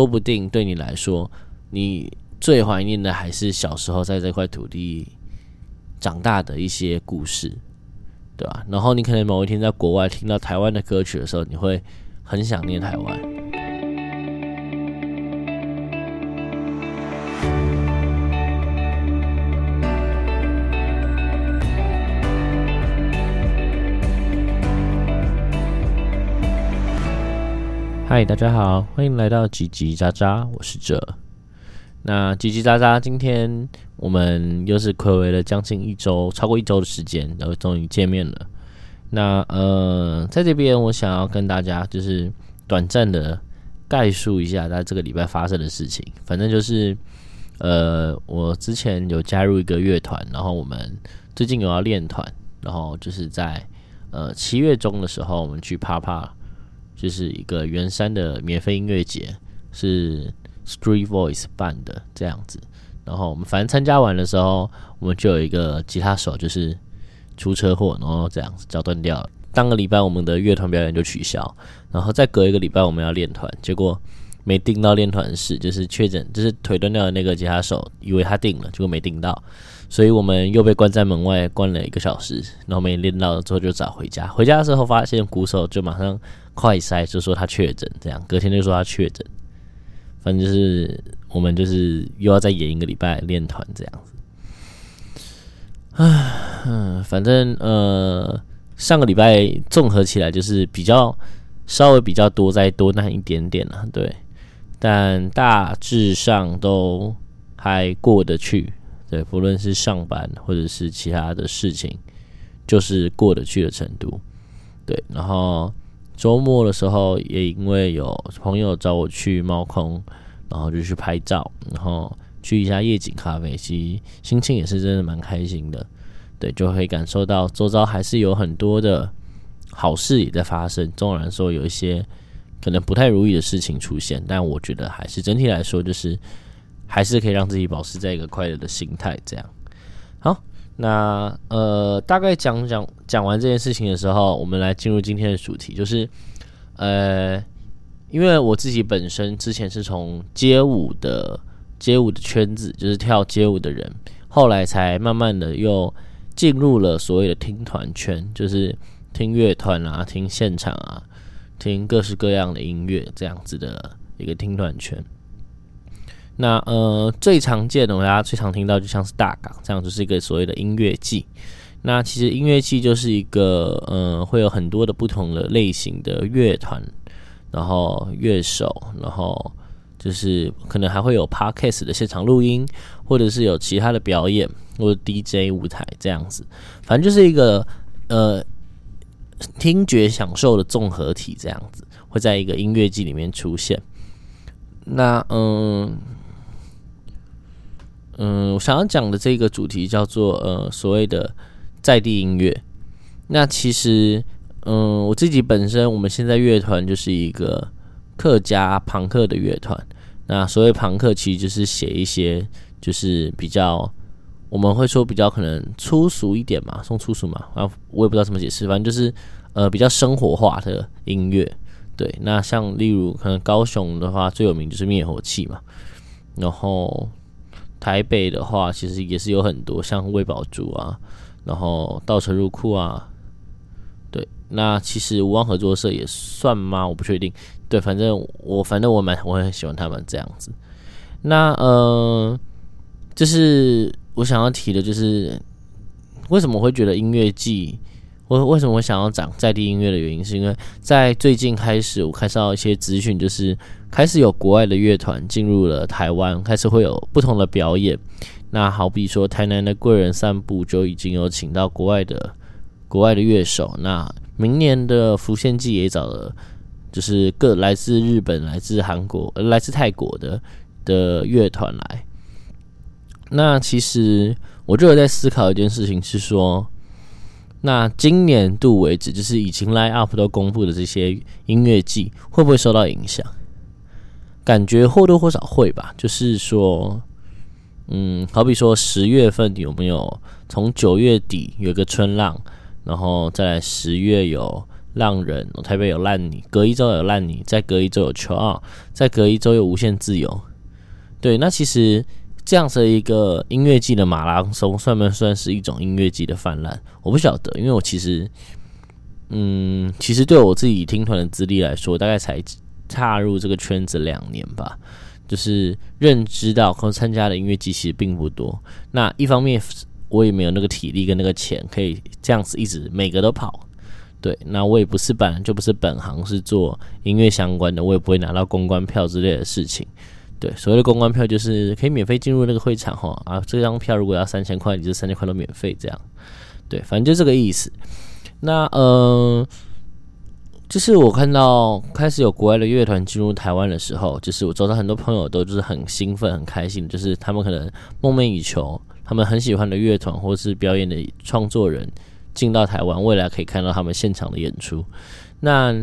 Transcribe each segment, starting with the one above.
说不定对你来说，你最怀念的还是小时候在这块土地长大的一些故事，对吧？然后你可能某一天在国外听到台湾的歌曲的时候，你会很想念台湾。嗨，大家好，欢迎来到叽叽喳喳，我是哲。那叽叽喳喳，今天我们又是暌违了将近一周，超过一周的时间，然后终于见面了。那呃，在这边我想要跟大家就是短暂的概述一下在这个礼拜发生的事情。反正就是呃，我之前有加入一个乐团，然后我们最近有要练团，然后就是在呃七月中的时候，我们去啪啪。就是一个圆山的免费音乐节，是 Street Voice 办的这样子。然后我们反正参加完的时候，我们就有一个吉他手就是出车祸，然后这样子脚断掉了。当个礼拜我们的乐团表演就取消，然后再隔一个礼拜我们要练团，结果没订到练团室，就是确诊，就是腿断掉的那个吉他手以为他订了，结果没订到。所以我们又被关在门外关了一个小时，然后没练到之后就找回家。回家的时候发现鼓手就马上快筛，就说他确诊，这样隔天就说他确诊。反正就是我们就是又要再演一个礼拜练团这样子。唉，嗯，反正呃上个礼拜综合起来就是比较稍微比较多再多那一点点了，对，但大致上都还过得去。对，不论是上班或者是其他的事情，就是过得去的程度。对，然后周末的时候也因为有朋友找我去猫空，然后就去拍照，然后去一下夜景咖啡，其实心情也是真的蛮开心的。对，就会感受到周遭还是有很多的好事也在发生。纵然说有一些可能不太如意的事情出现，但我觉得还是整体来说就是。还是可以让自己保持在一个快乐的心态，这样好。那呃，大概讲讲讲完这件事情的时候，我们来进入今天的主题，就是呃，因为我自己本身之前是从街舞的街舞的圈子，就是跳街舞的人，后来才慢慢的又进入了所谓的听团圈，就是听乐团啊，听现场啊，听各式各样的音乐这样子的一个听团圈。那呃，最常见的，大家最常听到，就像是大港这样，就是一个所谓的音乐季。那其实音乐季就是一个呃，会有很多的不同的类型的乐团，然后乐手，然后就是可能还会有 podcast 的现场录音，或者是有其他的表演或者 DJ 舞台这样子。反正就是一个呃，听觉享受的综合体这样子，会在一个音乐季里面出现。那嗯。嗯，我想要讲的这个主题叫做呃所谓的在地音乐。那其实，嗯，我自己本身我们现在乐团就是一个客家朋克的乐团。那所谓朋克，其实就是写一些就是比较我们会说比较可能粗俗一点嘛，送粗俗嘛，啊，我也不知道怎么解释，反正就是呃比较生活化的音乐。对，那像例如可能高雄的话，最有名就是灭火器嘛，然后。台北的话，其实也是有很多像魏宝珠啊，然后倒车入库啊，对，那其实无望合作社也算吗？我不确定。对，反正我反正我蛮我很喜欢他们这样子。那呃，就是我想要提的，就是为什么会觉得音乐季。我为什么我想要讲在地音乐的原因，是因为在最近开始，我看到一些资讯，就是开始有国外的乐团进入了台湾，开始会有不同的表演。那好比说，台南的贵人散步就已经有请到国外的国外的乐手。那明年的浮现季也找了，就是各来自日本、来自韩国、来自泰国的的乐团来。那其实我就有在思考一件事情，是说。那今年度为止，就是已经 line up 都公布的这些音乐季，会不会受到影响？感觉或多或少会吧。就是说，嗯，好比说十月份有没有从九月底有个春浪，然后再来十月有浪人，台北有烂泥，隔一周有烂泥，再隔一周有秋奥，再隔一周有无限自由。对，那其实这样子一个音乐季的马拉松，算不算是一种音乐季的泛滥？我不晓得，因为我其实，嗯，其实对我自己听团的资历来说，大概才踏入这个圈子两年吧，就是认知到和参加的音乐季其实并不多。那一方面，我也没有那个体力跟那个钱，可以这样子一直每个都跑。对，那我也不是本来就不是本行是做音乐相关的，我也不会拿到公关票之类的事情。对，所谓的公关票就是可以免费进入那个会场哈啊，这张票如果要三千块，你就三千块都免费这样。对，反正就这个意思。那呃，就是我看到开始有国外的乐团进入台湾的时候，就是我周遭很多朋友都就是很兴奋、很开心，就是他们可能梦寐以求，他们很喜欢的乐团或是表演的创作人进到台湾，未来可以看到他们现场的演出。那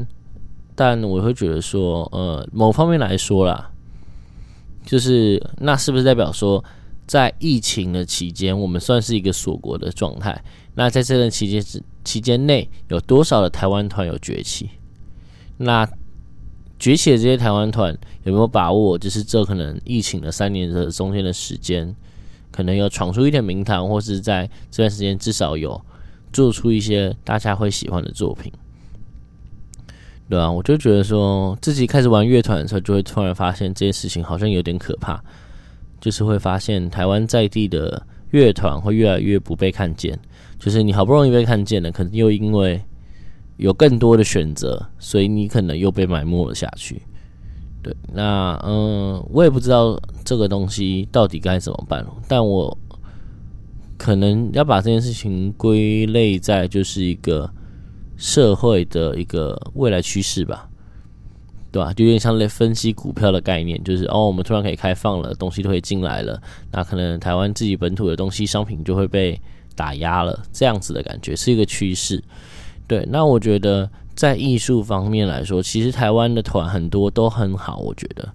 但我会觉得说，呃，某方面来说啦。就是那是不是代表说，在疫情的期间，我们算是一个锁国的状态？那在这段期间之期间内，有多少的台湾团有崛起？那崛起的这些台湾团有没有把握？就是这可能疫情的三年的中间的时间，可能有闯出一点名堂，或是在这段时间至少有做出一些大家会喜欢的作品。对啊，我就觉得说自己开始玩乐团的时候，就会突然发现这件事情好像有点可怕，就是会发现台湾在地的乐团会越来越不被看见，就是你好不容易被看见了，可能又因为有更多的选择，所以你可能又被埋没了下去。对，那嗯，我也不知道这个东西到底该怎么办，但我可能要把这件事情归类在就是一个。社会的一个未来趋势吧，对吧？就有点像类分析股票的概念，就是哦，我们突然可以开放了，东西都会进来了，那可能台湾自己本土的东西商品就会被打压了，这样子的感觉是一个趋势。对，那我觉得在艺术方面来说，其实台湾的团很多都很好，我觉得，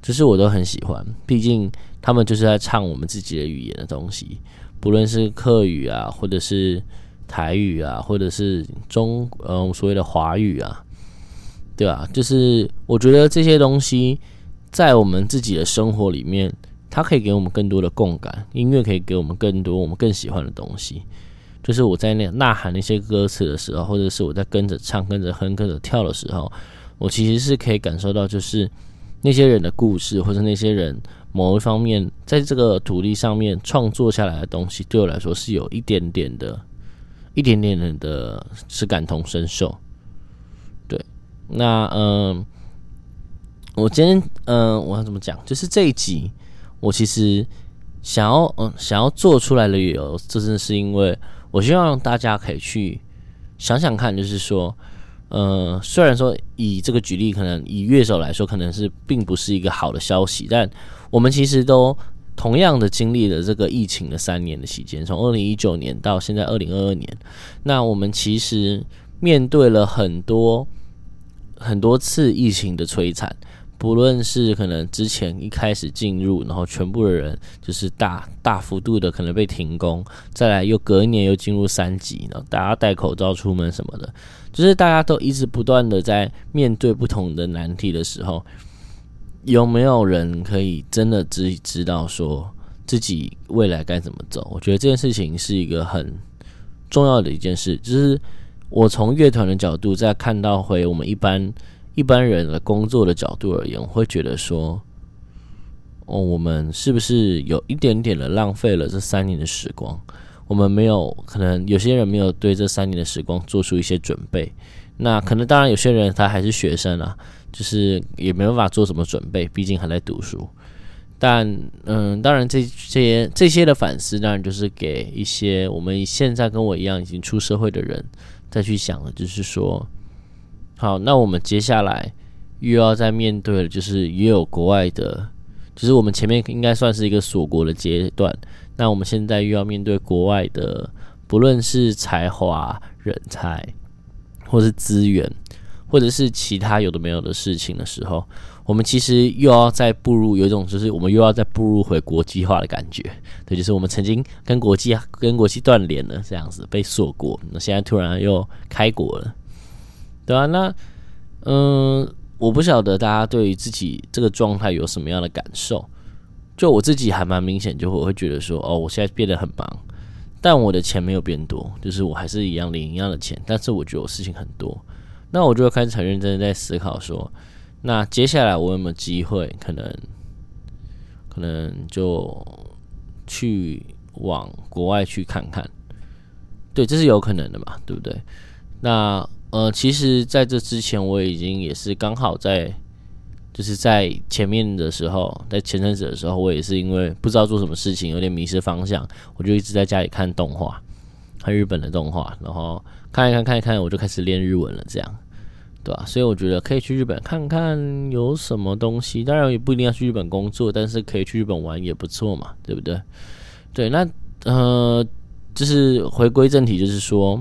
就是我都很喜欢，毕竟他们就是在唱我们自己的语言的东西，不论是客语啊，或者是。台语啊，或者是中嗯所谓的华语啊，对吧？就是我觉得这些东西在我们自己的生活里面，它可以给我们更多的共感。音乐可以给我们更多我们更喜欢的东西。就是我在那呐喊那些歌词的时候，或者是我在跟着唱、跟着哼、跟着跳的时候，我其实是可以感受到，就是那些人的故事，或者那些人某一方面在这个土地上面创作下来的东西，对我来说是有一点点的。一点点的是感同身受，对，那嗯，我今天嗯，我要怎么讲？就是这一集，我其实想要嗯，想要做出来的理由，这正是因为我希望大家可以去想想看，就是说，呃，虽然说以这个举例，可能以乐手来说，可能是并不是一个好的消息，但我们其实都。同样的经历了这个疫情的三年的期间，从二零一九年到现在二零二二年，那我们其实面对了很多很多次疫情的摧残，不论是可能之前一开始进入，然后全部的人就是大大幅度的可能被停工，再来又隔一年又进入三级，然后大家戴口罩出门什么的，就是大家都一直不断的在面对不同的难题的时候。有没有人可以真的自己知道说自己未来该怎么走？我觉得这件事情是一个很重要的一件事。就是我从乐团的角度再看到回我们一般一般人的工作的角度而言，我会觉得说，哦，我们是不是有一点点的浪费了这三年的时光？我们没有可能有些人没有对这三年的时光做出一些准备。那可能当然有些人他还是学生啊。就是也没办法做什么准备，毕竟还在读书。但嗯，当然这这些这些的反思，当然就是给一些我们现在跟我一样已经出社会的人再去想的，就是说，好，那我们接下来又要再面对的，就是也有国外的，就是我们前面应该算是一个锁国的阶段，那我们现在又要面对国外的，不论是才华、人才或是资源。或者是其他有的没有的事情的时候，我们其实又要再步入有一种，就是我们又要再步入回国际化的感觉。对，就是我们曾经跟国际跟国际断联了，这样子被锁国，那现在突然又开国了。对啊，那嗯，我不晓得大家对于自己这个状态有什么样的感受。就我自己还蛮明显，就会会觉得说，哦，我现在变得很忙，但我的钱没有变多，就是我还是一样领一样的钱，但是我觉得我事情很多。那我就开始很认真的在思考说，那接下来我有没有机会，可能可能就去往国外去看看。对，这是有可能的嘛，对不对？那呃，其实在这之前，我已经也是刚好在，就是在前面的时候，在前阵子的时候，我也是因为不知道做什么事情，有点迷失方向，我就一直在家里看动画，看日本的动画，然后看一看，看一看，我就开始练日文了，这样，对吧？所以我觉得可以去日本看看有什么东西，当然也不一定要去日本工作，但是可以去日本玩也不错嘛，对不对？对，那呃。就是回归正题，就是说，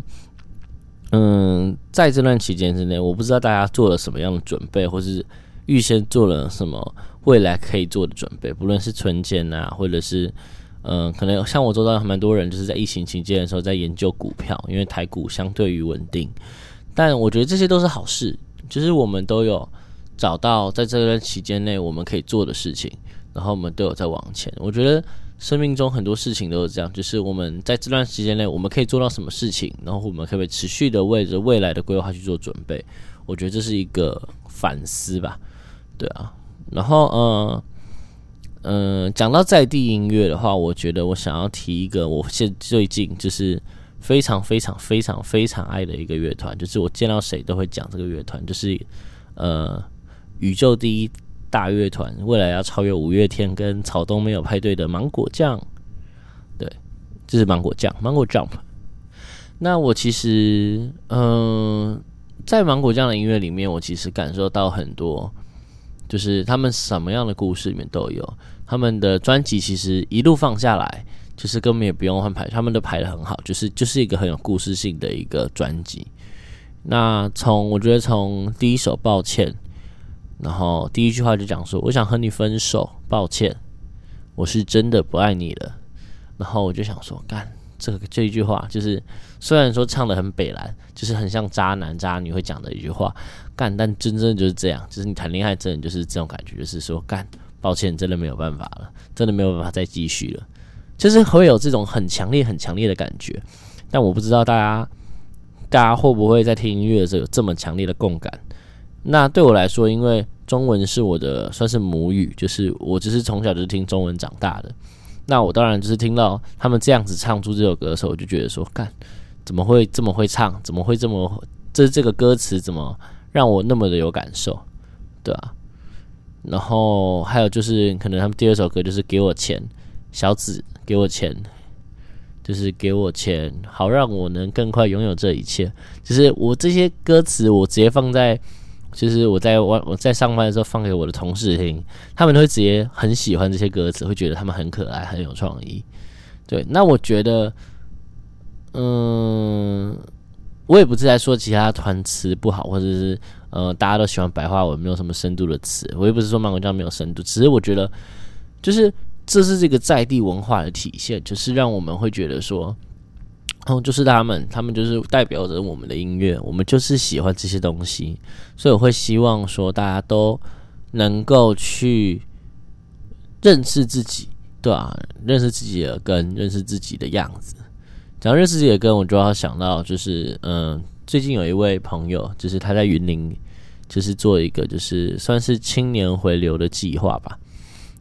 嗯，在这段期间之内，我不知道大家做了什么样的准备，或是预先做了什么未来可以做的准备，不论是存钱啊，或者是，嗯，可能像我做到蛮多人，就是在疫情期间的时候在研究股票，因为台股相对于稳定，但我觉得这些都是好事，就是我们都有找到在这段期间内我们可以做的事情，然后我们都有在往前，我觉得。生命中很多事情都是这样，就是我们在这段时间内，我们可以做到什么事情，然后我们可不可以持续的为着未来的规划去做准备？我觉得这是一个反思吧，对啊。然后，呃，嗯，讲到在地音乐的话，我觉得我想要提一个，我现最近就是非常非常非常非常爱的一个乐团，就是我见到谁都会讲这个乐团，就是呃，宇宙第一。大乐团未来要超越五月天跟草东没有派对的芒果酱，对，这是芒果酱，芒果 jump。那我其实，嗯，在芒果酱的音乐里面，我其实感受到很多，就是他们什么样的故事里面都有。他们的专辑其实一路放下来，就是根本也不用换排，他们都排的很好，就是就是一个很有故事性的一个专辑。那从我觉得从第一首抱歉。然后第一句话就讲说：“我想和你分手，抱歉，我是真的不爱你了。”然后我就想说：“干这个这一句话，就是虽然说唱的很北蓝，就是很像渣男渣女会讲的一句话，干，但真正就是这样，就是你谈恋爱真的就是这种感觉，就是说干，抱歉，真的没有办法了，真的没有办法再继续了，就是会有这种很强烈、很强烈的感觉。但我不知道大家大家会不会在听音乐的时候有这么强烈的共感。”那对我来说，因为中文是我的算是母语，就是我只是从小就是听中文长大的。那我当然就是听到他们这样子唱出这首歌的时候，我就觉得说，干怎么会这么会唱？怎么会这么这这个歌词怎么让我那么的有感受？对啊。然后还有就是可能他们第二首歌就是给我钱，小紫给我钱，就是给我钱，好让我能更快拥有这一切。就是我这些歌词，我直接放在。就是我在我我在上班的时候放给我的同事听，他们会直接很喜欢这些歌词，会觉得他们很可爱、很有创意。对，那我觉得，嗯，我也不是在说其他团词不好，或者是呃大家都喜欢白话文，没有什么深度的词。我也不是说漫国酱没有深度，只是我觉得，就是这是这个在地文化的体现，就是让我们会觉得说。然后就是他们，他们就是代表着我们的音乐，我们就是喜欢这些东西，所以我会希望说大家都能够去认识自己，对啊，认识自己的根，认识自己的样子。讲认识自己的根，我就要想到就是，嗯，最近有一位朋友，就是他在云林，就是做一个就是算是青年回流的计划吧，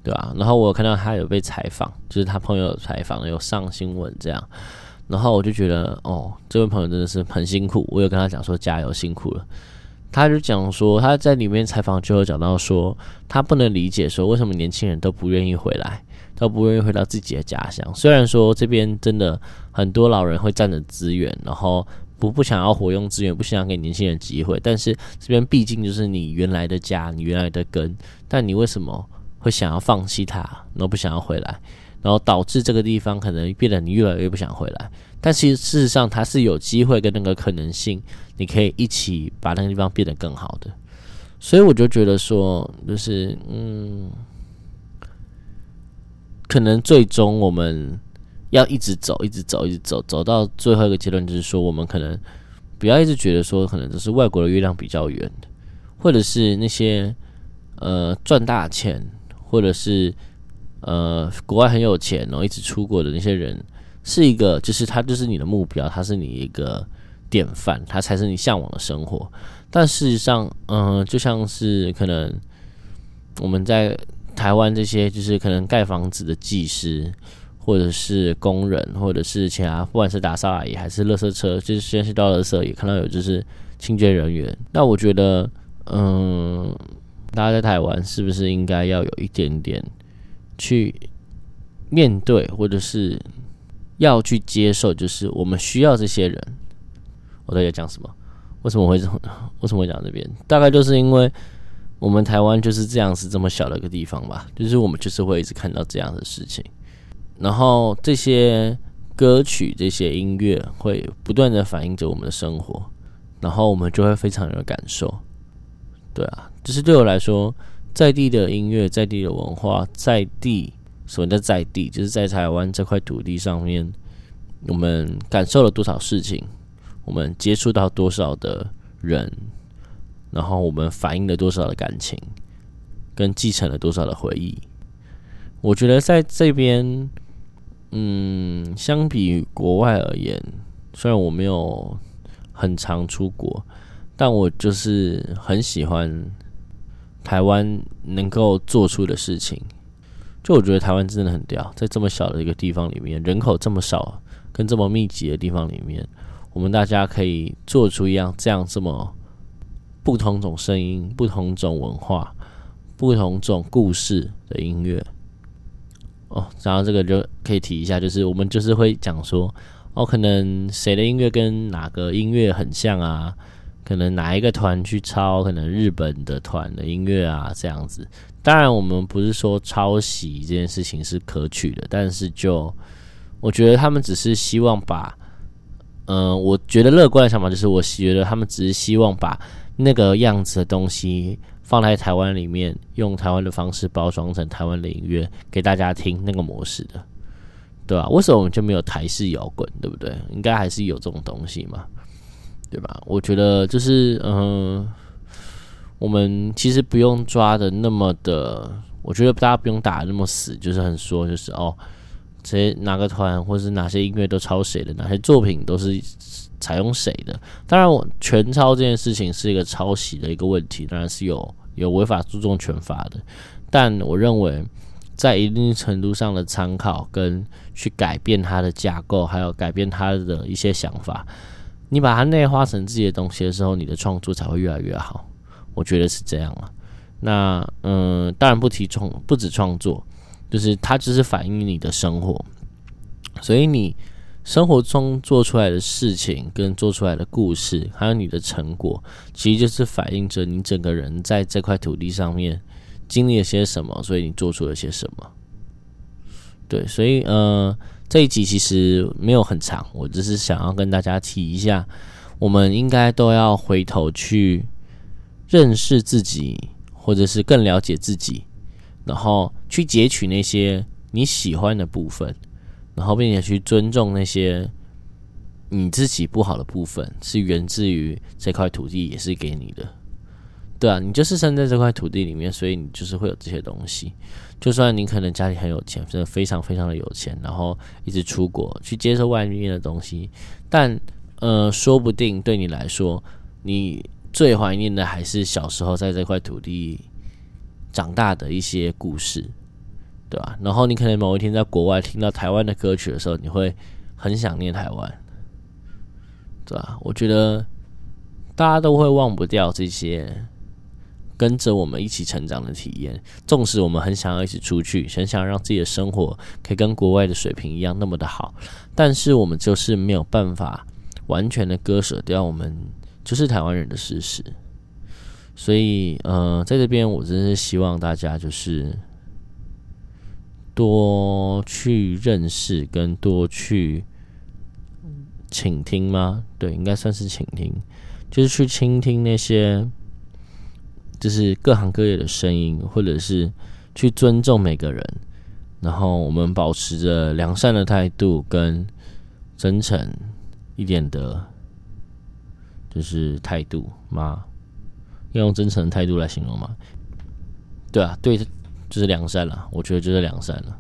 对吧？然后我看到他有被采访，就是他朋友采访有上新闻这样。然后我就觉得，哦，这位朋友真的是很辛苦。我有跟他讲说，加油，辛苦了。他就讲说，他在里面采访就有讲到说，他不能理解说，为什么年轻人都不愿意回来，都不愿意回到自己的家乡。虽然说这边真的很多老人会占着资源，然后不不想要活用资源，不想要给年轻人机会，但是这边毕竟就是你原来的家，你原来的根。但你为什么会想要放弃它，然后不想要回来？然后导致这个地方可能变得你越来越不想回来，但其实事实上它是有机会跟那个可能性，你可以一起把那个地方变得更好的。所以我就觉得说，就是嗯，可能最终我们要一直走，一直走，一直走，走到最后一个阶段，就是说我们可能不要一直觉得说可能就是外国的月亮比较圆，或者是那些呃赚大钱，或者是呃国外很有钱然后一直出国的那些人，是一个就是他就是你的目标，他是你一个典范，他才是你向往的生活。但事实上，嗯，就像是可能我们在台湾这些就是可能盖房子的技师。或者是工人，或者是其他，不管是打扫阿姨还是垃圾车，就是先是到垃圾也看到有就是清洁人员。那我觉得，嗯，大家在台湾是不是应该要有一点点去面对，或者是要去接受，就是我们需要这些人。我在讲什么？为什么会这么？为什么会讲这边？大概就是因为我们台湾就是这样子这么小的一个地方吧，就是我们就是会一直看到这样的事情。然后这些歌曲、这些音乐会不断的反映着我们的生活，然后我们就会非常有感受。对啊，就是对我来说，在地的音乐、在地的文化、在地所谓的在地，就是在台湾这块土地上面，我们感受了多少事情，我们接触到多少的人，然后我们反映了多少的感情，跟继承了多少的回忆。我觉得在这边。嗯，相比于国外而言，虽然我没有很常出国，但我就是很喜欢台湾能够做出的事情。就我觉得台湾真的很屌，在这么小的一个地方里面，人口这么少，跟这么密集的地方里面，我们大家可以做出一样这样这么不同种声音、不同种文化、不同种故事的音乐。哦，然后这个就可以提一下，就是我们就是会讲说，哦，可能谁的音乐跟哪个音乐很像啊？可能哪一个团去抄，可能日本的团的音乐啊，这样子。当然，我们不是说抄袭这件事情是可取的，但是就我觉得他们只是希望把，嗯，我觉得乐观的想法就是，我觉得他们只是希望把那个样子的东西。放在台湾里面，用台湾的方式包装成台湾的音乐给大家听，那个模式的，对吧？为什么我们就没有台式摇滚，对不对？应该还是有这种东西嘛，对吧？我觉得就是，嗯，我们其实不用抓的那么的，我觉得大家不用打那么死，就是很说，就是哦，谁哪个团或是哪些音乐都抄谁的，哪些作品都是。采用谁的？当然，我全抄这件事情是一个抄袭的一个问题，当然是有有违法注重权法的。但我认为，在一定程度上的参考跟去改变它的架构，还有改变它的一些想法，你把它内化成自己的东西的时候，你的创作才会越来越好。我觉得是这样啊。那嗯，当然不提创，不止创作，就是它只是反映你的生活，所以你。生活中做出来的事情，跟做出来的故事，还有你的成果，其实就是反映着你整个人在这块土地上面经历了些什么，所以你做出了些什么。对，所以呃，这一集其实没有很长，我只是想要跟大家提一下，我们应该都要回头去认识自己，或者是更了解自己，然后去截取那些你喜欢的部分。然后，并且去尊重那些你自己不好的部分，是源自于这块土地，也是给你的，对啊，你就是生在这块土地里面，所以你就是会有这些东西。就算你可能家里很有钱，真的非常非常的有钱，然后一直出国去接受外面的东西，但呃，说不定对你来说，你最怀念的还是小时候在这块土地长大的一些故事。对吧？然后你可能某一天在国外听到台湾的歌曲的时候，你会很想念台湾，对吧？我觉得大家都会忘不掉这些跟着我们一起成长的体验。纵使我们很想要一起出去，很想让自己的生活可以跟国外的水平一样那么的好，但是我们就是没有办法完全的割舍掉我们就是台湾人的事实。所以，呃，在这边我真是希望大家就是。多去认识，跟多去倾听吗？对，应该算是倾听，就是去倾听那些，就是各行各业的声音，或者是去尊重每个人。然后我们保持着良善的态度跟真诚一点的就是态度吗？要用真诚的态度来形容吗？对啊，对，就是良善了。我觉得就是良善了，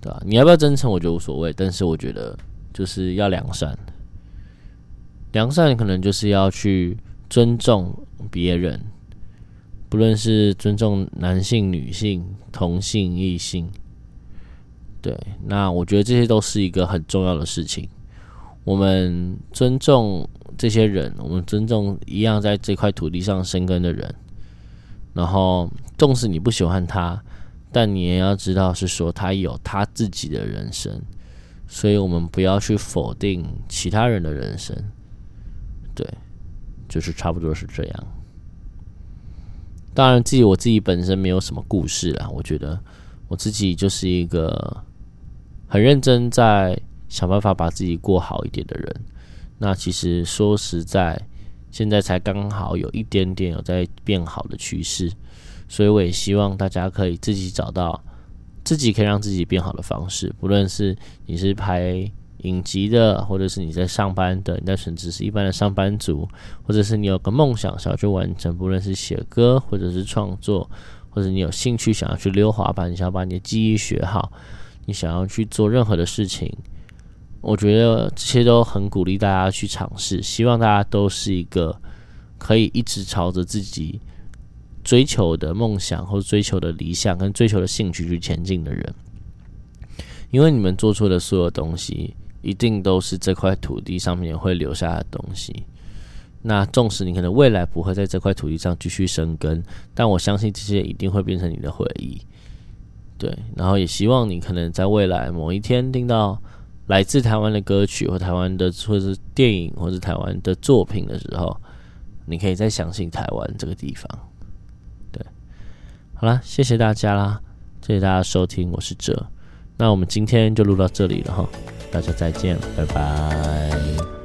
对吧？你要不要真诚，我觉得无所谓。但是我觉得就是要良善，良善可能就是要去尊重别人，不论是尊重男性、女性、同性、异性。对，那我觉得这些都是一个很重要的事情。我们尊重这些人，我们尊重一样在这块土地上生根的人。然后，纵使你不喜欢他，但你也要知道，是说他有他自己的人生。所以我们不要去否定其他人的人生。对，就是差不多是这样。当然，自己我自己本身没有什么故事啦，我觉得我自己就是一个。很认真在想办法把自己过好一点的人，那其实说实在，现在才刚好有一点点有在变好的趋势，所以我也希望大家可以自己找到自己可以让自己变好的方式，不论是你是拍影集的，或者是你在上班的，你在甚至是一般的上班族，或者是你有个梦想想要去完成，不论是写歌或者是创作，或者你有兴趣想要去溜滑板，你想要把你的记忆学好。你想要去做任何的事情，我觉得这些都很鼓励大家去尝试。希望大家都是一个可以一直朝着自己追求的梦想或追求的理想跟追求的兴趣去前进的人。因为你们做出的所有东西，一定都是这块土地上面会留下的东西。那纵使你可能未来不会在这块土地上继续生根，但我相信这些一定会变成你的回忆。对，然后也希望你可能在未来某一天听到来自台湾的歌曲，或台湾的或是电影，或是台湾的作品的时候，你可以再相信台湾这个地方。对，好啦，谢谢大家啦，谢谢大家收听，我是哲，那我们今天就录到这里了哈，大家再见，拜拜。